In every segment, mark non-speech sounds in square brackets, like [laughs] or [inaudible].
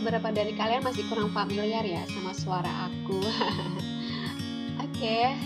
beberapa dari kalian masih kurang familiar ya sama suara aku. [laughs] Oke, okay,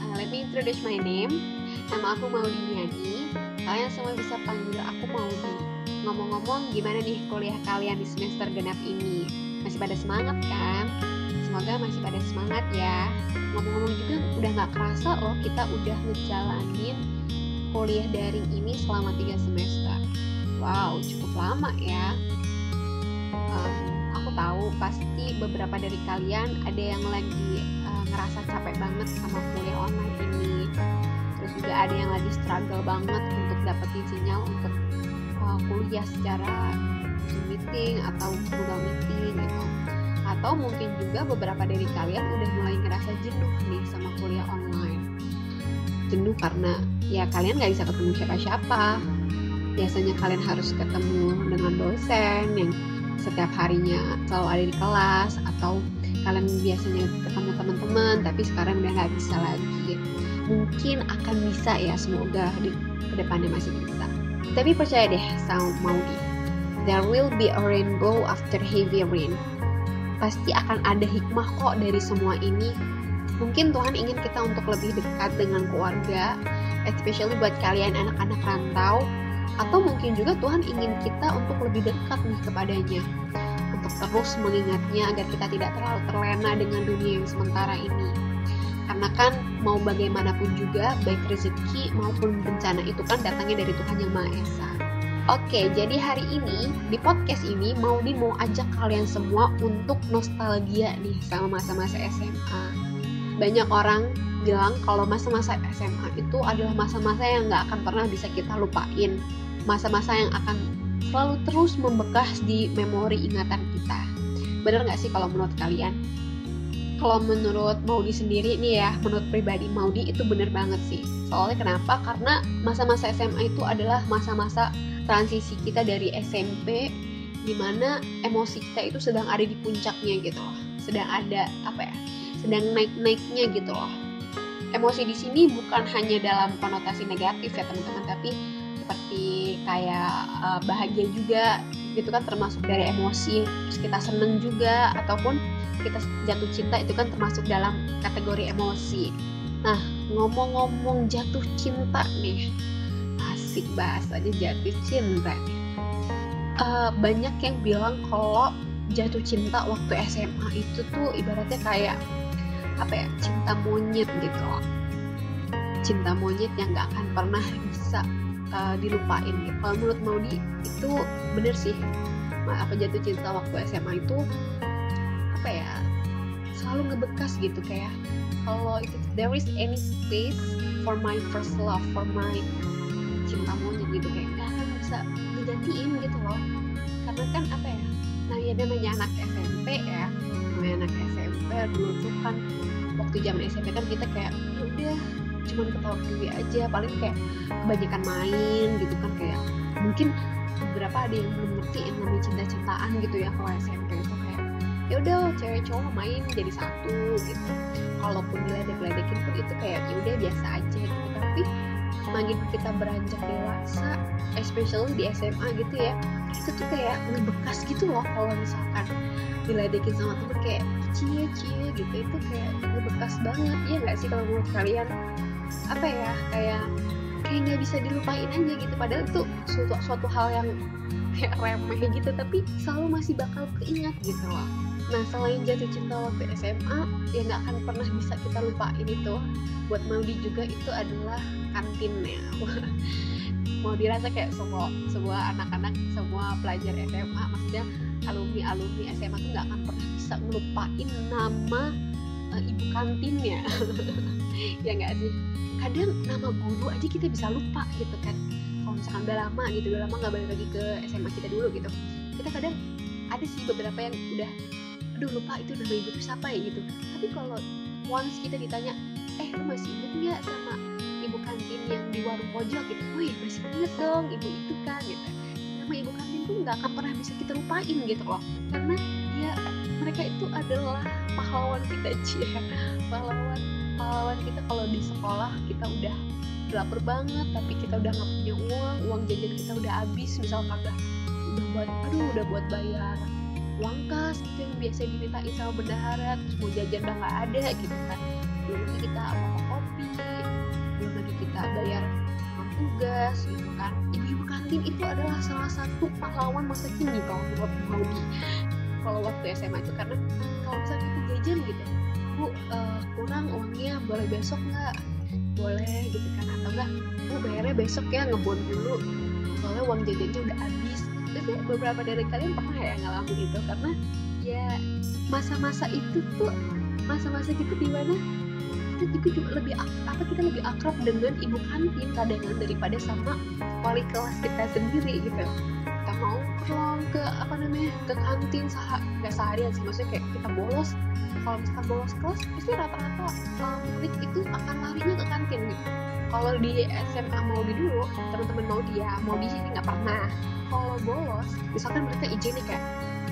uh, let me introduce my name. Nama aku Maudi Niani. Kalian semua bisa panggil aku Maudi. Ngomong-ngomong, gimana nih kuliah kalian di semester genap ini? Masih pada semangat kan? Semoga masih pada semangat ya. Ngomong-ngomong juga udah gak kerasa loh kita udah ngejalanin kuliah daring ini selama 3 semester. Wow, cukup lama ya um, tahu pasti beberapa dari kalian ada yang lagi uh, ngerasa capek banget sama kuliah online ini. Terus juga ada yang lagi struggle banget untuk dapetin sinyal untuk uh, kuliah secara Zoom meeting atau Google meeting gitu. Atau mungkin juga beberapa dari kalian udah mulai ngerasa jenuh nih sama kuliah online. Jenuh karena ya kalian nggak bisa ketemu siapa-siapa. Biasanya kalian harus ketemu dengan dosen yang setiap harinya selalu ada di kelas atau kalian biasanya ketemu teman-teman tapi sekarang udah nggak bisa lagi. Mungkin akan bisa ya semoga di ke depannya masih bisa. Tapi percaya deh sama Maudi there will be a rainbow after heavy rain. Pasti akan ada hikmah kok dari semua ini. Mungkin Tuhan ingin kita untuk lebih dekat dengan keluarga especially buat kalian anak-anak rantau atau mungkin juga Tuhan ingin kita untuk lebih dekat nih kepadanya. Untuk terus mengingatnya agar kita tidak terlalu terlena dengan dunia yang sementara ini. Karena kan mau bagaimanapun juga baik rezeki maupun bencana itu kan datangnya dari Tuhan yang Maha Esa. Oke, jadi hari ini di podcast ini Maudi mau ajak kalian semua untuk nostalgia nih sama masa-masa SMA. Banyak orang bilang kalau masa-masa SMA itu adalah masa-masa yang nggak akan pernah bisa kita lupain masa-masa yang akan selalu terus membekas di memori ingatan kita. Bener nggak sih kalau menurut kalian? Kalau menurut Maudi sendiri nih ya, menurut pribadi Maudi itu bener banget sih. Soalnya kenapa? Karena masa-masa SMA itu adalah masa-masa transisi kita dari SMP di mana emosi kita itu sedang ada di puncaknya gitu loh sedang ada apa ya sedang naik-naiknya gitu loh emosi di sini bukan hanya dalam konotasi negatif ya teman-teman tapi seperti kayak uh, bahagia juga gitu kan termasuk dari emosi terus kita seneng juga ataupun kita jatuh cinta itu kan termasuk dalam kategori emosi. Nah ngomong-ngomong jatuh cinta nih asik bahasanya jatuh cinta uh, banyak yang bilang kalau jatuh cinta waktu SMA itu tuh ibaratnya kayak apa ya cinta monyet gitu cinta monyet yang gak akan pernah bisa uh, dilupain gitu. Kalau menurut Maudi itu bener sih. Apa jatuh cinta waktu SMA itu apa ya selalu ngebekas gitu. Kayak kalau itu there is any space for my first love for my cinta monyet gitu. Kayak nggak akan bisa digantiin gitu loh. Karena kan apa ya nah ya namanya anak SMP ya. Namanya anak SMP dulu tuh kan waktu zaman SMP kan kita kayak ya udah cuma ketawa ketawa aja paling kayak kebanyakan main gitu kan kayak mungkin beberapa ada yang belum ngerti yang namanya cinta-cintaan gitu ya kalau SMP itu kayak ya udah cewek cowok main jadi satu gitu. Kalaupun diledek-ledekin pun itu kayak ya udah biasa aja gitu. Tapi makin kita beranjak dewasa especially di SMA gitu ya itu tuh kayak ngebekas gitu loh kalau misalkan diledekin sama temen kayak cie cie gitu. Itu kayak ngebekas banget. Ya nggak sih kalau menurut kalian apa ya kayak kayak nggak bisa dilupain aja gitu. Padahal itu suatu suatu hal yang kayak remeh gitu tapi selalu masih bakal keingat gitu loh. Nah selain jatuh cinta waktu SMA ya nggak akan pernah bisa kita lupain itu buat Maudi juga itu adalah kantinnya. [laughs] Mau dirasa kayak semua semua anak-anak semua pelajar SMA maksudnya alumni alumni SMA tuh nggak akan pernah bisa ngelupain nama uh, ibu kantinnya [laughs] [laughs] ya nggak sih? Kadang nama guru aja kita bisa lupa gitu kan. Kalau misalkan udah lama gitu udah lama nggak balik lagi ke SMA kita dulu gitu. Kita kadang ada sih beberapa yang udah aduh lupa itu nama ibu tuh siapa ya? gitu. Tapi kalau once kita ditanya eh lu masih inget nggak sama ibu kantin yang di warung pojok? gitu. Wih masih inget dong ibu itu kan gitu. Nama ibu kantin tuh nggak akan pernah bisa kita lupain gitu loh. Karena ya mereka itu adalah pahlawan kita cie pahlawan pahlawan kita kalau di sekolah kita udah lapar banget tapi kita udah nggak punya uang uang jajan kita udah habis misalkan udah udah buat aduh udah buat bayar uang kas itu yang biasa dimintain sama bendahara terus mau jajan udah nggak ada gitu kan. Belum lagi kita apa kopi belum lagi kita bayar tugas gitu kan. Ibu-ibu kantin itu adalah salah satu pahlawan masa kini kalau menurut Maudi kalau waktu SMA itu karena kalau misalnya kita jajan gitu bu uh, kurang uangnya boleh besok nggak? Boleh gitu kan atau enggak bu bayarnya besok ya ngebon dulu. Soalnya uang jajannya udah habis. Tapi beberapa dari kalian pernah ya ngalamin itu karena ya masa-masa itu tuh masa-masa gitu di mana kita juga juga lebih apa kita lebih akrab dengan ibu kantin kadang daripada sama wali kelas kita sendiri gitu mau pulang ke apa namanya ke kantin sah nggak seharian sih maksudnya kayak kita bolos kalau misalkan bolos kelas pasti rata-rata um, murid itu akan larinya ke kantin gitu. Kalau di SMA mau di dulu teman-teman mau dia mau di sini nggak pernah. Kalau bolos misalkan mereka izin nih kayak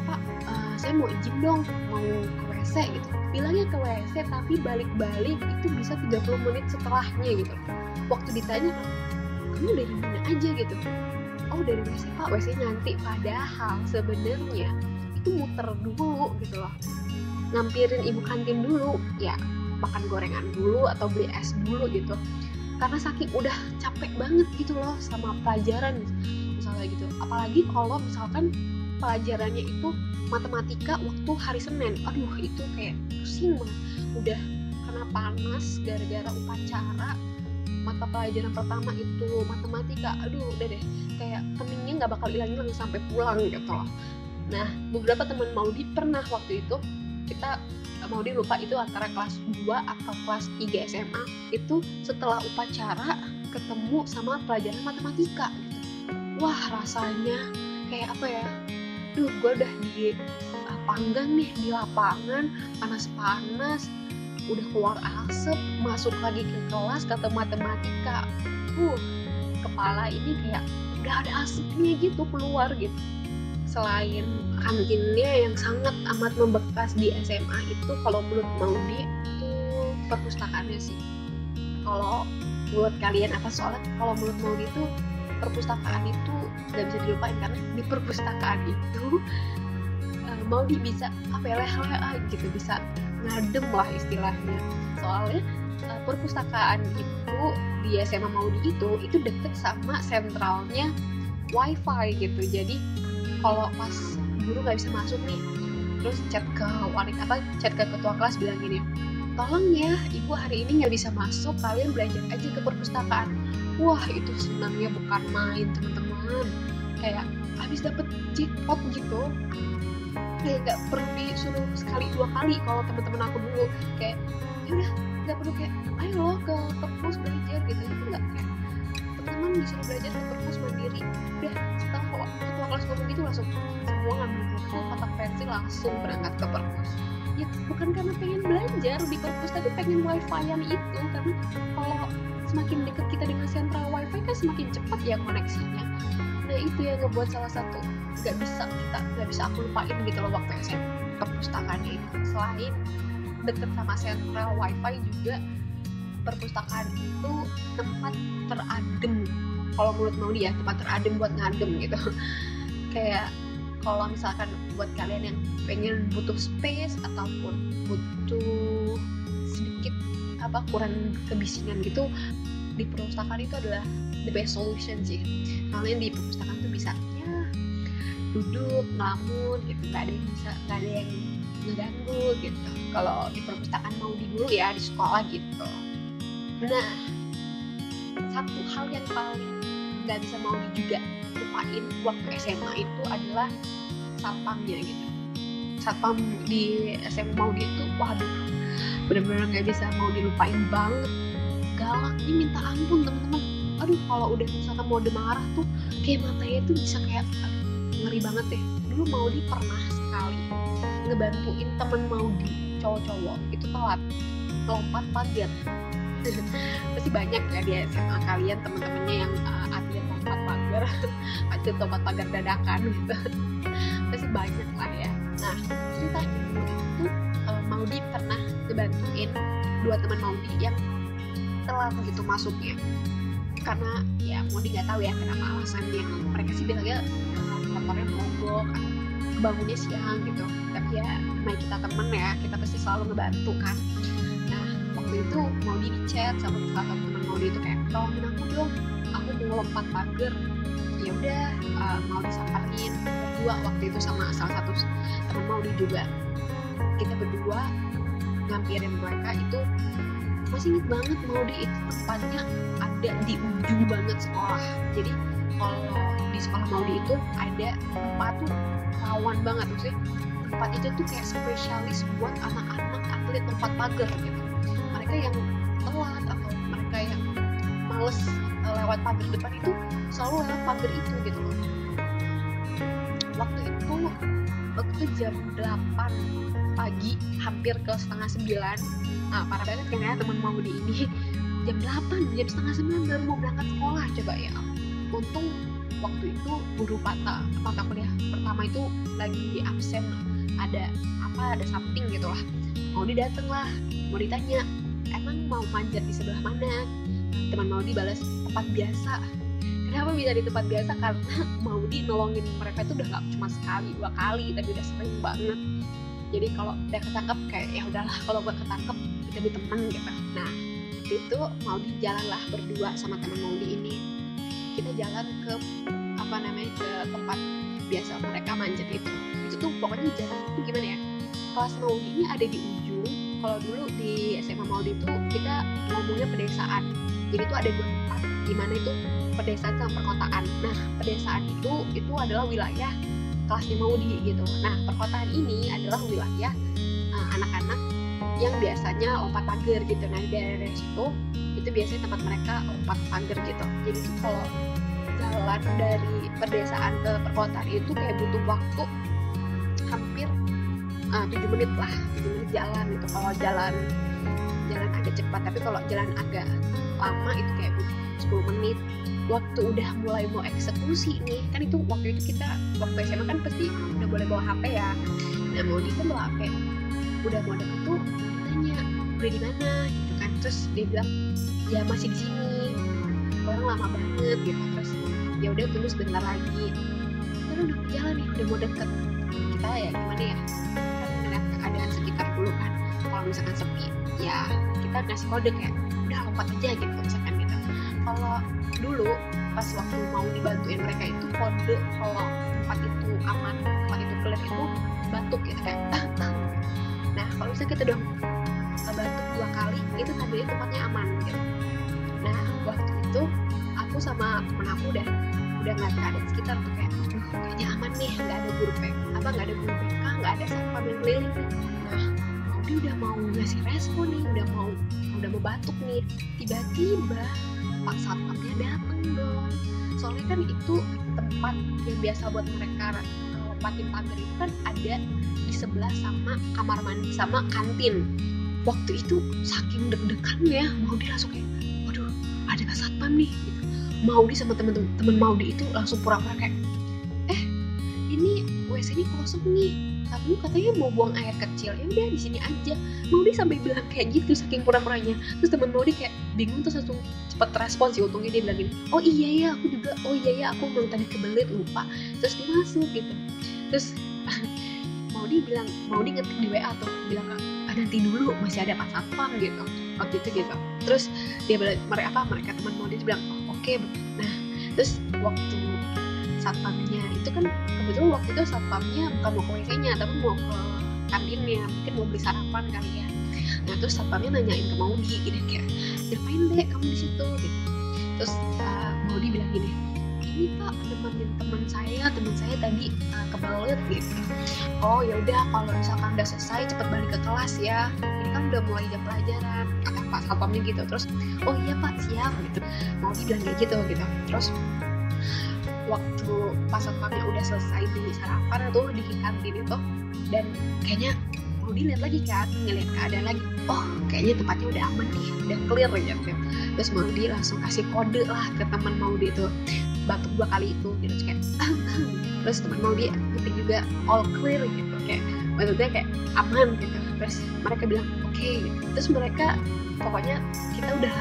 pak uh, saya mau izin dong mau ke WC gitu. Bilangnya ke WC tapi balik-balik itu bisa 30 menit setelahnya gitu. Waktu ditanya kamu dari mana aja? gitu oh dari WC pak WC nanti padahal sebenarnya itu muter dulu gitu loh. Ngampirin ibu kantin dulu ya makan gorengan dulu atau beli es dulu gitu. Karena saking udah capek banget gitu loh sama pelajaran. Misalnya gitu. Apalagi kalau misalkan pelajarannya itu matematika waktu hari Senin. Aduh itu kayak pusing banget. Udah kena panas gara-gara upacara mata pelajaran pertama itu matematika aduh udah deh. Kayak peningnya nggak bakal hilang-hilang sampai pulang gitu loh. Nah beberapa teman Maudi pernah waktu itu kita Maudi lupa itu antara kelas 2 atau kelas 3 SMA itu setelah upacara ketemu sama pelajaran matematika gitu. Wah rasanya kayak apa ya? Duh gue udah di panggang nih di lapangan panas-panas udah keluar asap masuk lagi ke kelas kata matematika. Uh kepala ini kayak udah ada asapnya gitu keluar gitu. Selain kantinnya yang sangat amat membekas di SMA itu kalau menurut Maudi itu perpustakaannya sih. Kalau buat kalian apa soalnya? Kalau menurut Maudi itu perpustakaan itu nggak bisa dilupain karena di perpustakaan itu uh, mau di bisa apa ya gitu bisa ngadem lah istilahnya. Soalnya uh, perpustakaan itu di SMA Maudi itu itu deket sama sentralnya wifi gitu. Jadi kalau pas guru nggak bisa masuk nih terus chat ke wali apa chat ke ketua kelas bilang gini tolong ya ibu hari ini nggak bisa masuk kalian belajar aja ke perpustakaan. Wah itu senangnya bukan main teman-teman. Kayak habis dapet jackpot gitu kayak nggak perlu disuruh sekali dua kali kalau teman-teman aku dulu. Kayak ya udah nggak perlu kayak ayo lo ke perpus belajar gitu. Itu nggak kayak teman-teman disuruh belajar ke perpus mandiri. Udah setelah kok ketua kelas ngomong gitu langsung semua ngambil buku kotak pensil langsung berangkat ke perpus. Ya bukan karena pengen belajar di perpus tapi pengen wifi yang itu karena kalau semakin dekat kita dengan sentral wifi kan semakin cepat ya koneksinya itu yang ngebuat salah satu nggak bisa kita nggak bisa aku lupain gitu loh waktu SMP perpustakaannya itu. Selain deket sama sentral wifi juga perpustakaan itu tempat teradem. Kalau menurut mau dia tempat teradem buat ngadem gitu. [laughs] Kayak kalau misalkan buat kalian yang pengen butuh space ataupun butuh sedikit apa kurang kebisingan gitu di perpustakaan itu adalah the best solution sih. Kalian di perpustakaan tuh bisa ya duduk ngelamun gitu. Nggak ada yang bisa nggak ada yang ngeganggu gitu. Kalau di perpustakaan mau di dulu ya di sekolah gitu. Nah satu hal yang paling nggak bisa mau di juga lupain waktu SMA itu adalah satpamnya gitu. Satpam di SMA mau itu waduh bener-bener nggak bisa mau dilupain banget. Galaknya minta ampun teman-teman aduh kalau udah misalkan mode marah tuh kayak matanya tuh bisa kayak ngeri banget deh dulu Maudi pernah sekali ngebantuin temen Maudi cowok-cowok itu telat lompat pagar [laughs] pasti banyak ya di SMA kalian teman-temannya yang uh, atlet lompat pagar [laughs] atlet lompat pagar dadakan gitu. [laughs] Pasti banyak lah ya. Nah ceritanya itu uh, Maudi pernah ngebantuin dua teman Maudi yang telat gitu masuknya karena ya Maudi nggak tahu ya kenapa alasannya mereka sih bilangnya motornya mogok bangunnya siang gitu. Tapi ya namanya kita temen ya kita pasti selalu ngebantu kan. Nah waktu itu mau di chat sama salah satu teman mau itu kayak tolongin aku dong aku mau lompat pagar. Ya udah uh, mau disamperin berdua waktu itu sama salah satu teman mau juga. Kita berdua ngampirin mereka itu masih inget banget mau di itu tempatnya ada di ujung banget sekolah. Jadi kalau di sekolah Maudi itu ada tempat tuh rawan banget sih tempat itu tuh kayak spesialis buat anak-anak atlet tempat pagar gitu. Mereka yang telat atau mereka yang males eh, lewat pagar depan itu selalu lewat pagar itu gitu. loh waktu itu jam 8 pagi hampir ke setengah 9 nah parah banget kan ya teman mau di ini. Jam 8 jam setengah 9 baru mau berangkat sekolah coba ya. Untung waktu itu guru mata mata kuliah pertama itu lagi absen. Ada apa ada something gitu lah. Mau didateng lah mau ditanya emang mau manjat di sebelah mana? Teman mau dibalas tempat biasa kenapa bisa di tempat biasa karena [laughs] mau di nolongin mereka itu udah gak cuma sekali dua kali tapi udah sering banget. Jadi kalau udah ketangkep kayak ya udahlah kalau gue ketangkep kita di temen gitu. Nah itu mau di jalan lah berdua sama teman Maudi ini. Kita jalan ke apa namanya ke tempat biasa mereka manjat itu. Itu tuh pokoknya jalan itu gimana ya kelas Maudi ini ada di ujung. Kalau dulu di SMA Maudi itu kita ngomongnya pedesaan. Jadi itu ada dua tempat di mana itu pedesaan sama perkotaan. Nah pedesaan itu itu adalah wilayah kelasnya Maudi gitu. Nah perkotaan ini adalah wilayah uh, anak-anak yang biasanya lompat pagar gitu. Nah di daerah situ itu biasanya tempat mereka lompat pagar gitu. Jadi itu kalau jalan dari perdesaan ke perkotaan itu kayak butuh waktu hampir uh, 7 menit lah 7 menit jalan gitu. Kalau jalan jalan agak cepat tapi kalau jalan agak lama itu kayak butuh 10 menit waktu udah mulai mau eksekusi nih kan itu waktu itu kita waktu SMA kan pasti udah boleh bawa HP ya. Nah mau kan bawa HP udah mau deket tuh tanya udah di mana? Gitu kan. Terus dia bilang ya masih di sini. Orang lama banget gitu. Terus ya udah tunggu sebentar lagi. Kan udah jalan nih udah mau deket kita ya gimana ya? Kan ngeliat keadaan sekitar dulu kan. Kalau misalkan sepi ya kita ngasih kode kayak udah lompat aja gitu. Misalkan kalau dulu pas waktu mau dibantuin mereka itu kode kalau tempat itu aman tempat itu clear itu batuk gitu kayak [laughs] nah kalau misalnya kita udah batuk dua kali itu tandanya tempatnya aman gitu. Nah waktu itu aku sama temen aku udah udah ngeliat keadaan sekitar tuh kayak kayaknya aman nih nggak ada guru PK apa nggak ada guru PK nggak ada satpam yang keliling. Nih nah dia udah mau ngasih respon nih udah mau udah mau batuk nih tiba-tiba pak satpamnya dateng dong soalnya kan itu tempat yang biasa buat mereka lompatin pagar itu kan ada di sebelah sama kamar mandi sama kantin waktu itu saking deg-degan ya mau dia langsung kayak waduh ada pak satpam nih gitu. Maudi sama temen-temen Maudi itu langsung pura-pura kayak eh ini WC-nya kosong nih. Kamu katanya mau buang air kecil ya udah di sini aja. Maudi sampai bilang kayak gitu saking pura-puranya. Terus temen Maudi kayak bingung terus langsung cepet respon sih untungnya dia bilang gini oh iya ya aku juga oh iya ya aku mau tadi kebelit lupa. Terus dia masuk gitu. Terus [laughs] Maudi bilang Maudi ngetik di WA tuh bilang ah, nanti dulu masih ada pas satpam gitu. Waktu itu gitu. Terus dia bilang mereka apa mereka teman Maudi bilang oh, oke. Okay. nah terus waktu satpamnya. Itu kan kebetulan waktu itu satpamnya bukan mau ke WC-nya tapi mau ke kantinnya mungkin mau beli sarapan kali ya. Nah terus satpamnya nanyain ke Maudi gini kayak ngapain deh kamu di situ? Gitu. Terus uh, Maudi bilang gini ini pak nemenin teman saya. Teman saya tadi uh, kebelet gitu. Oh ya udah kalau misalkan udah selesai cepet balik ke kelas ya. Ini kan udah mulai jam pelajaran kata pak satpamnya gitu. Terus oh iya pak siap. Gitu. Maudi bilang kayak gitu gitu. Terus waktu pas satpamnya udah selesai beli sarapan tuh di kantin itu dan kayaknya mau dilihat lagi kan ngeliat keadaan lagi. Oh kayaknya tempatnya udah aman nih udah clear gitu terus Maudi langsung kasih kode lah ke teman Maudi itu batuk dua kali itu gitu. Terus kayak [laughs] terus teman Maudi ngetik juga all clear gitu. Kayak maksudnya kayak aman gitu. Terus mereka bilang oke okay, gitu. terus mereka pokoknya kita udah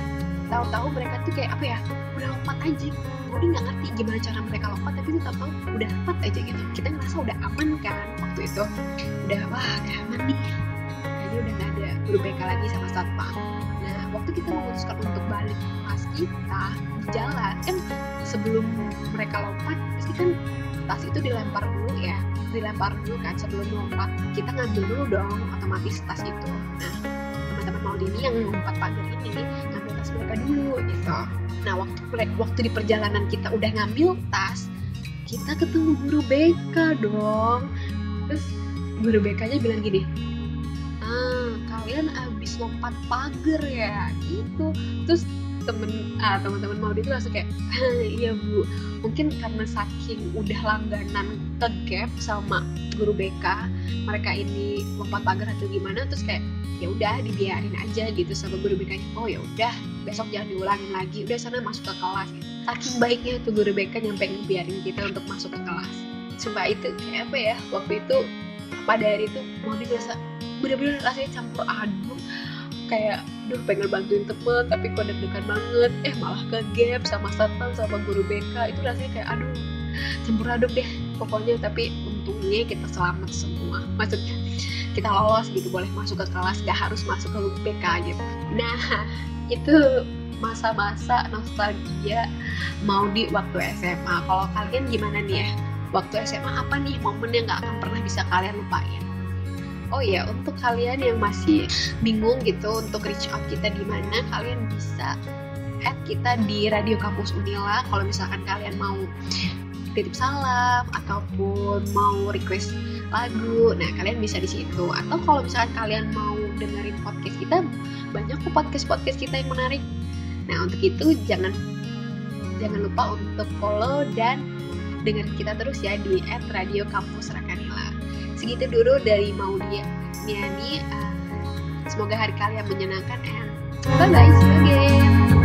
tahu-tahu mereka tuh kayak apa ya udah lompat aja. Maudi nggak ngerti gimana cara mereka lompat tapi tuh tahu-tahu udah lompat aja gitu. Kita ngerasa udah aman kan waktu itu. Udah wah udah aman nih. Kayaknya udah nggak ada BK lagi sama satpam. Nah waktu kita memutuskan untuk balik ke kelas kita jalan kan sebelum mereka lompat pasti kan tas itu dilempar dulu ya. Dilempar dulu kan sebelum lompat. Kita ngambil dulu dong otomatis tas itu. Nah teman-teman mau ini yang lompat pagar ini mereka dulu gitu. Nah waktu waktu di perjalanan kita udah ngambil tas kita ketemu guru BK dong. Terus guru BK nya bilang gini ah kalian abis lompat pagar ya gitu. Terus temen ah, teman-teman mau itu langsung kayak iya bu. Mungkin karena saking udah langganan ke gap sama guru BK mereka ini lompat pagar atau gimana terus kayak ya udah dibiarin aja gitu sama guru BK oh ya udah besok jangan diulangin lagi. Udah sana masuk ke kelas gitu. saking baiknya tuh guru BK nyampe ngebiarin kita untuk masuk ke kelas. Coba itu kayak apa ya waktu itu pada hari itu mau dirasa bener-bener rasanya campur aduk. Kayak duh pengen bantuin temen tapi kok deg-degan banget. Eh malah ke gap sama satpam sama guru BK itu rasanya kayak aduh campur aduk deh pokoknya. Tapi untungnya kita selamat semua. Maksudnya kita lolos gitu boleh masuk ke kelas gak harus masuk ke BK gitu. Nah itu masa-masa nostalgia mau di waktu SMA kalau kalian gimana nih ya? Waktu SMA apa nih momen yang gak akan pernah bisa kalian lupain? Oh ya untuk kalian yang masih bingung gitu untuk reach out kita di mana kalian bisa add kita di Radio Kampus Unila. Kalau misalkan kalian mau titip salam ataupun mau request lagu nah kalian bisa di situ. Atau kalau misalkan kalian mau dengerin podcast kita banyak kok podcast podcast kita yang menarik. Nah untuk itu jangan jangan lupa untuk follow dan dengerin kita terus ya di Radio Kampus Rakanila segitu dulu dari Maudia Niani. Uh, semoga hari kalian menyenangkan and bye bye